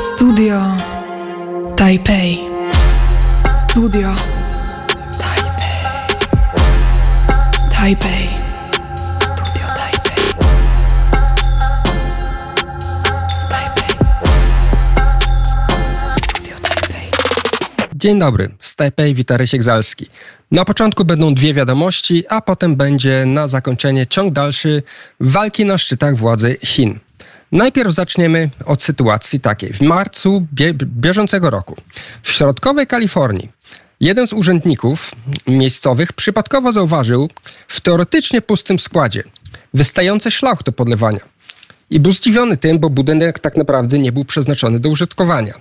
Studio Taipei. Studio Taipei. Taipei. Studio Taipei. Taipei. Studio Taipei. Dzień dobry, z Taipei wita Rysiek Zalski. Na początku będą dwie wiadomości, a potem będzie na zakończenie ciąg dalszy walki na szczytach władzy Chin. Najpierw zaczniemy od sytuacji takiej. W marcu bie bieżącego roku w środkowej Kalifornii jeden z urzędników miejscowych przypadkowo zauważył w teoretycznie pustym składzie wystający szlauch do podlewania. I był zdziwiony tym, bo budynek tak naprawdę nie był przeznaczony do użytkowania.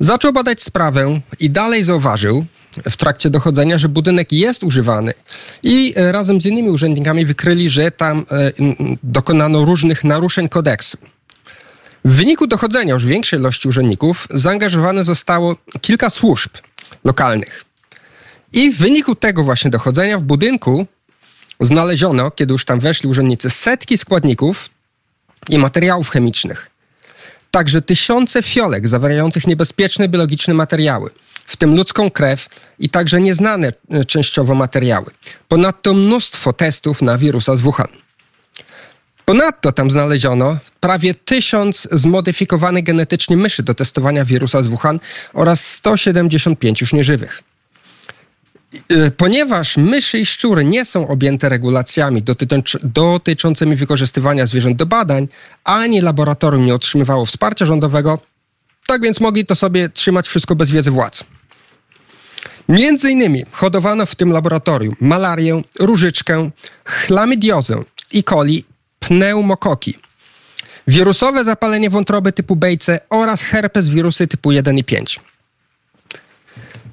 Zaczął badać sprawę i dalej zauważył w trakcie dochodzenia, że budynek jest używany i e, razem z innymi urzędnikami wykryli, że tam e, dokonano różnych naruszeń kodeksu. W wyniku dochodzenia już większej ilości urzędników zaangażowane zostało kilka służb lokalnych. I w wyniku tego właśnie dochodzenia w budynku znaleziono, kiedy już tam weszli urzędnicy, setki składników i materiałów chemicznych. Także tysiące fiolek zawierających niebezpieczne biologiczne materiały, w tym ludzką krew i także nieznane e, częściowo materiały. Ponadto mnóstwo testów na wirusa z Wuhan. Ponadto tam znaleziono prawie tysiąc zmodyfikowanych genetycznie myszy do testowania wirusa z Wuhan oraz 175 już nieżywych. Y, Ponieważ myszy i szczury nie są objęte regulacjami dotycz- dotyczącymi wykorzystywania zwierząt do badań, ani laboratorium nie otrzymywało wsparcia rządowego, tak więc mogli to sobie trzymać wszystko bez wiedzy władz. Między innymi hodowano w tym laboratorium malarię, różyczkę, chlamydiozę, E. coli, pneumokoki, wirusowe zapalenie wątroby typu B i C oraz herpes wirusy typu 1 i 5.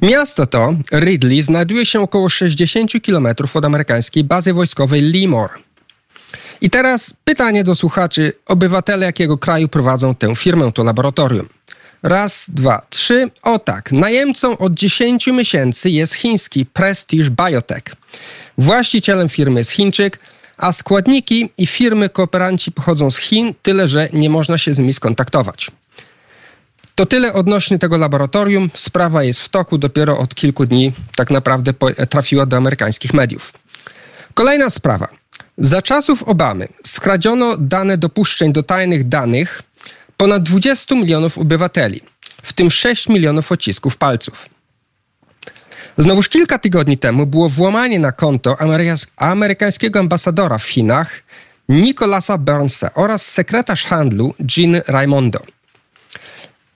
Miasto to, Ridley, znajduje się około 60 km od amerykańskiej bazy wojskowej Leemore. I teraz pytanie do słuchaczy, obywatele jakiego kraju prowadzą tę firmę, to laboratorium. Raz, dwa, trzy. O tak, najemcą od 10 miesięcy jest chiński Prestige Biotech. Właścicielem firmy jest Chińczyk, a składniki i firmy kooperanci pochodzą z Chin, tyle że nie można się z nimi skontaktować. To tyle odnośnie tego laboratorium. Sprawa jest w toku, dopiero od kilku dni tak naprawdę trafiła do amerykańskich mediów. Kolejna sprawa. Za czasów Obamy skradziono dane dopuszczeń do tajnych danych ponad 20 milionów obywateli, w tym 6 milionów odcisków palców. Znowuż kilka tygodni temu było włamanie na konto amerykańskiego ambasadora w Chinach Nicolasa Burnsa oraz sekretarz handlu Jean Raimondo.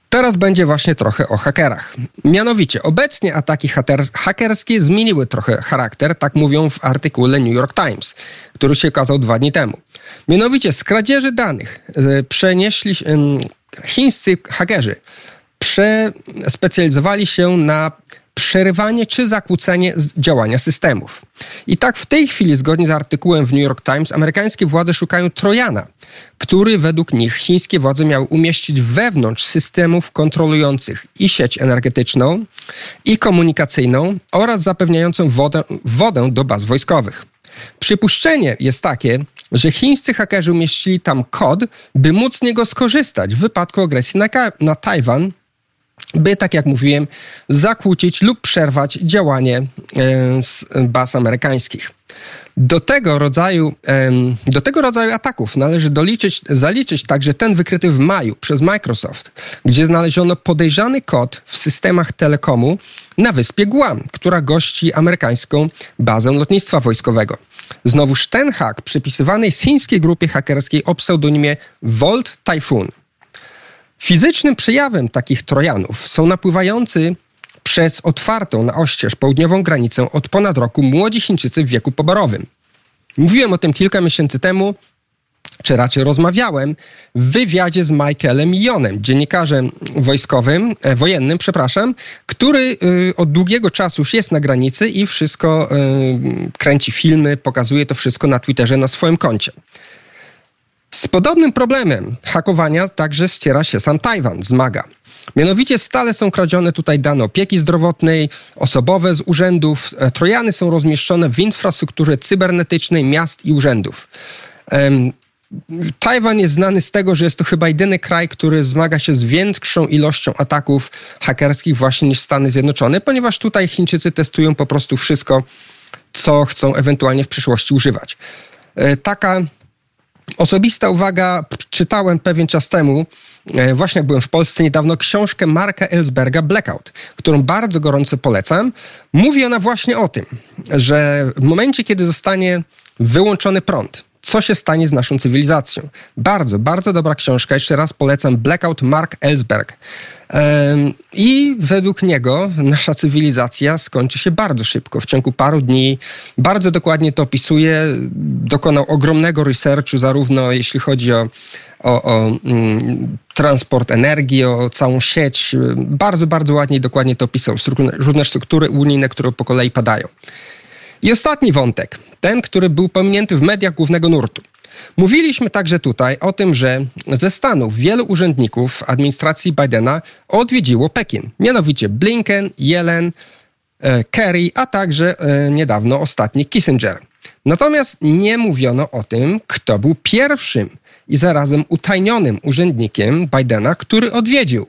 Teraz będzie właśnie trochę o hakerach. Mianowicie, obecnie ataki hakerskie zmieniły trochę charakter, tak mówią w artykule New York Times, który się ukazał dwa dni temu. Mianowicie, z kradzieży danych e, przenieśli chińscy hakerzy przespecjalizowali się na przerywanie czy zakłócenie działania systemów. I tak w tej chwili, zgodnie z artykułem w New York Times, amerykańskie władze szukają Trojana, który według nich chińskie władze miały umieścić wewnątrz systemów kontrolujących i sieć energetyczną, i komunikacyjną oraz zapewniającą wodę, wodę do baz wojskowych. Przypuszczenie jest takie, że chińscy hakerzy umieścili tam kod, by móc z niego skorzystać w wypadku agresji na, na Tajwan, by, tak jak mówiłem, zakłócić lub przerwać działanie e, baz amerykańskich. Do tego rodzaju, do tego rodzaju ataków należy doliczyć, zaliczyć także ten wykryty w maju przez Microsoft, gdzie znaleziono podejrzany kod w systemach telekomu na wyspie Guam, która gości amerykańską bazę lotnictwa wojskowego. Znowuż ten hak przypisywany jest chińskiej grupie hakerskiej o pseudonimie Volt Typhoon. Fizycznym przejawem takich trojanów są napływający przez otwartą na oścież południową granicę od ponad roku młodzi Chińczycy w wieku poborowym. Mówiłem o tym kilka miesięcy temu, czy raczej rozmawiałem w wywiadzie z Michaelem Jonem, dziennikarzem wojskowym, e, wojennym, przepraszam, który y, od długiego czasu już jest na granicy i wszystko y, kręci filmy, pokazuje to wszystko na Twitterze na swoim koncie. Z podobnym problemem hakowania także ściera się sam Tajwan, zmaga. Mianowicie stale są kradzione tutaj dane opieki zdrowotnej, osobowe z urzędów. E, Trojany są rozmieszczone w infrastrukturze cybernetycznej miast i urzędów. Em, Tajwan jest znany z tego, że jest to chyba jedyny kraj, który zmaga się z większą ilością ataków hakerskich właśnie niż Stany Zjednoczone, ponieważ tutaj Chińczycy testują po prostu wszystko, co chcą ewentualnie w przyszłości używać. E, taka osobista uwaga, czytałem pewien czas temu, e, właśnie jak byłem w Polsce niedawno, książkę Marka Ellsberga Blackout, którą bardzo gorąco polecam. Mówi ona właśnie o tym, że w momencie, kiedy zostanie wyłączony prąd, co się stanie z naszą cywilizacją. Bardzo, bardzo dobra książka. Jeszcze raz polecam Blackout Mark Ellsberg. I według niego nasza cywilizacja skończy się bardzo szybko, w ciągu paru dni. Bardzo dokładnie to opisuje. Dokonał ogromnego researchu, zarówno jeśli chodzi o, o, o mm, transport energii, o całą sieć. Bardzo, bardzo ładnie i dokładnie to opisał. Różne struktury unijne, które po kolei padają. I ostatni wątek, ten, który był pominięty w mediach głównego nurtu. Mówiliśmy także tutaj o tym, że ze Stanów wielu urzędników administracji Bidena odwiedziło Pekin. Mianowicie Blinken, Yellen, e, Kerry, a także e, niedawno ostatni Kissinger. Natomiast nie mówiono o tym, kto był pierwszym i zarazem utajnionym urzędnikiem Bidena, który odwiedził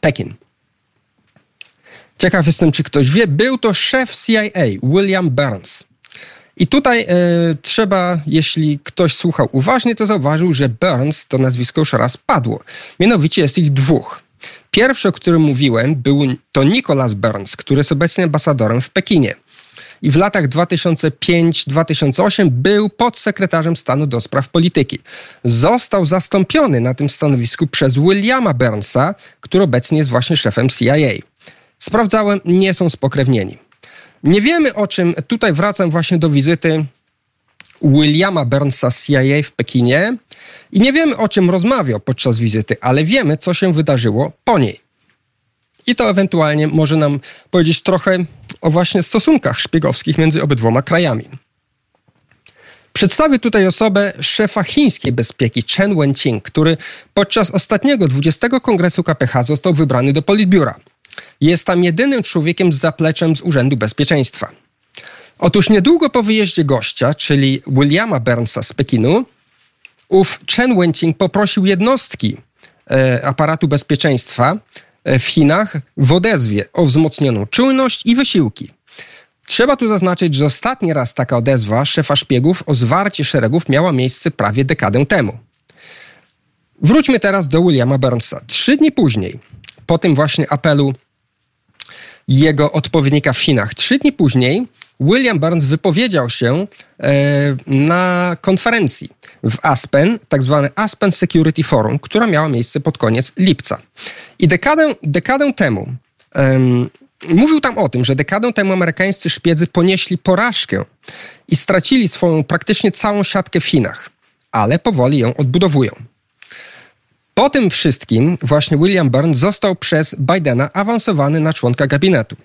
Pekin. Ciekaw jestem, czy ktoś wie. Był to szef CIA, William Burns. I tutaj e, trzeba, jeśli ktoś słuchał uważnie, to zauważył, że Burns to nazwisko już raz padło. Mianowicie jest ich dwóch. Pierwszy, o którym mówiłem, był to Nicholas Burns, który jest obecnie ambasadorem w Pekinie. I w latach 2005-2008 był podsekretarzem stanu do spraw polityki. Został zastąpiony na tym stanowisku przez Williama Burnsa, który obecnie jest właśnie szefem CIA. Sprawdzałem, nie są spokrewnieni. Nie wiemy o czym, tutaj wracam właśnie do wizyty Williama Burnsa CIA w Pekinie i nie wiemy o czym rozmawiał podczas wizyty, ale wiemy, co się wydarzyło po niej. I to ewentualnie może nam powiedzieć trochę o właśnie stosunkach szpiegowskich między obydwoma krajami. Przedstawię tutaj osobę szefa chińskiej bezpieki Chen Wenqing, który podczas ostatniego 20 kongresu KPH został wybrany do Politbiura – jest tam jedynym człowiekiem z zapleczem z Urzędu Bezpieczeństwa. Otóż niedługo po wyjeździe gościa, czyli Williama Burnsa z Pekinu, ów Chen Wenqing poprosił jednostki e, aparatu bezpieczeństwa e, w Chinach w odezwie o wzmocnioną czujność i wysiłki. Trzeba tu zaznaczyć, że ostatni raz taka odezwa szefa szpiegów o zwarcie szeregów miała miejsce prawie dekadę temu. Wróćmy teraz do Williama Burnsa. Trzy dni później, po tym właśnie apelu jego odpowiednika w Chinach. Trzy dni później William Burns wypowiedział się e, na konferencji w Aspen, tak zwane Aspen Security Forum, która miała miejsce pod koniec lipca. I dekadę, dekadę temu um, mówił tam o tym, że dekadę temu amerykańscy szpiedzy ponieśli porażkę i stracili swoją praktycznie całą siatkę w Chinach, ale powoli ją odbudowują. Po tym wszystkim właśnie William Burns został przez Bidena awansowany na członka gabinetu.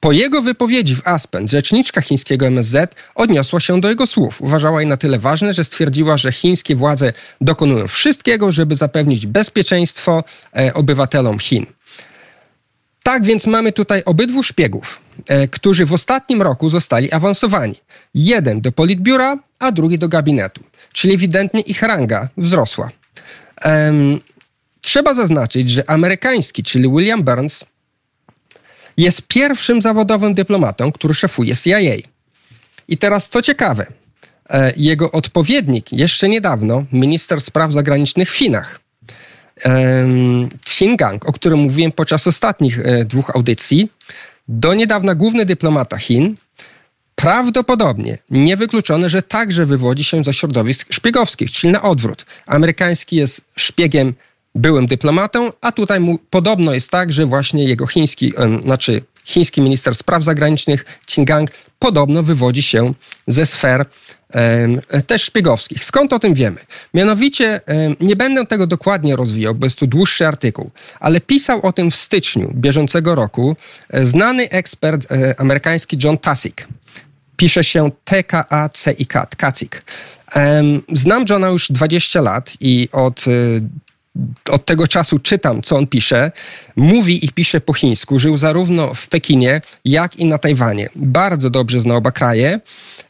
Po jego wypowiedzi w Aspen rzeczniczka chińskiego MSZ odniosła się do jego słów. Uważała je na tyle ważne, że stwierdziła, że chińskie władze dokonują wszystkiego, żeby zapewnić bezpieczeństwo e, obywatelom Chin. Tak więc mamy tutaj obydwu szpiegów, e, którzy w ostatnim roku zostali awansowani. Jeden do politbiura, a drugi do gabinetu. Czyli ewidentnie ich ranga wzrosła. Um, trzeba zaznaczyć, że amerykański, czyli William Burns, jest pierwszym zawodowym dyplomatą, który szefuje CIA. I teraz co ciekawe, e, jego odpowiednik jeszcze niedawno, minister spraw zagranicznych w Chinach, Xingang, o którym mówiłem podczas ostatnich e, dwóch audycji, do niedawna główny dyplomata Chin, Prawdopodobnie niewykluczone, że także wywodzi się ze środowisk szpiegowskich, czyli na odwrót. Amerykański jest szpiegiem, byłym dyplomatą, a tutaj mu podobno jest tak, że właśnie jego chiński, znaczy chiński minister spraw zagranicznych Qingang podobno wywodzi się ze sfer też szpiegowskich. Skąd o tym wiemy? Mianowicie, nie będę tego dokładnie rozwijał, bo jest to dłuższy artykuł, ale pisał o tym w styczniu bieżącego roku e, znany ekspert e, amerykański John Tasik pisze się T-K-A-C-I-K, Tkacik. Znam Johna już 20 lat i od od tego czasu czytam, co on pisze. Mówi i pisze po chińsku. Żył zarówno w Pekinie, jak i na Tajwanie. Bardzo dobrze zna oba kraje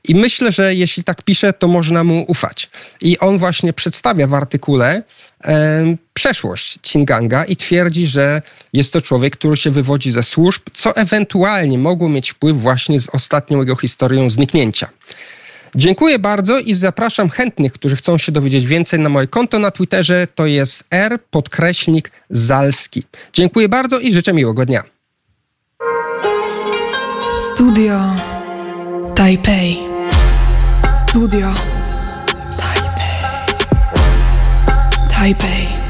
i myślę, że jeśli tak pisze, to można mu ufać. I on właśnie przedstawia w artykule e, przeszłość Qinganga i twierdzi, że jest to człowiek, który się wywodzi ze służb, co ewentualnie mogło mieć wpływ właśnie z ostatnią jego historią zniknięcia. Dziękuję bardzo i zapraszam chętnych, którzy chcą się dowiedzieć więcej na moje konto na Twitterze. To jest r podkreślnik zalski. Dziękuję bardzo i życzę miłego dnia. Studio Taipei. Studio Taipei. Taipei.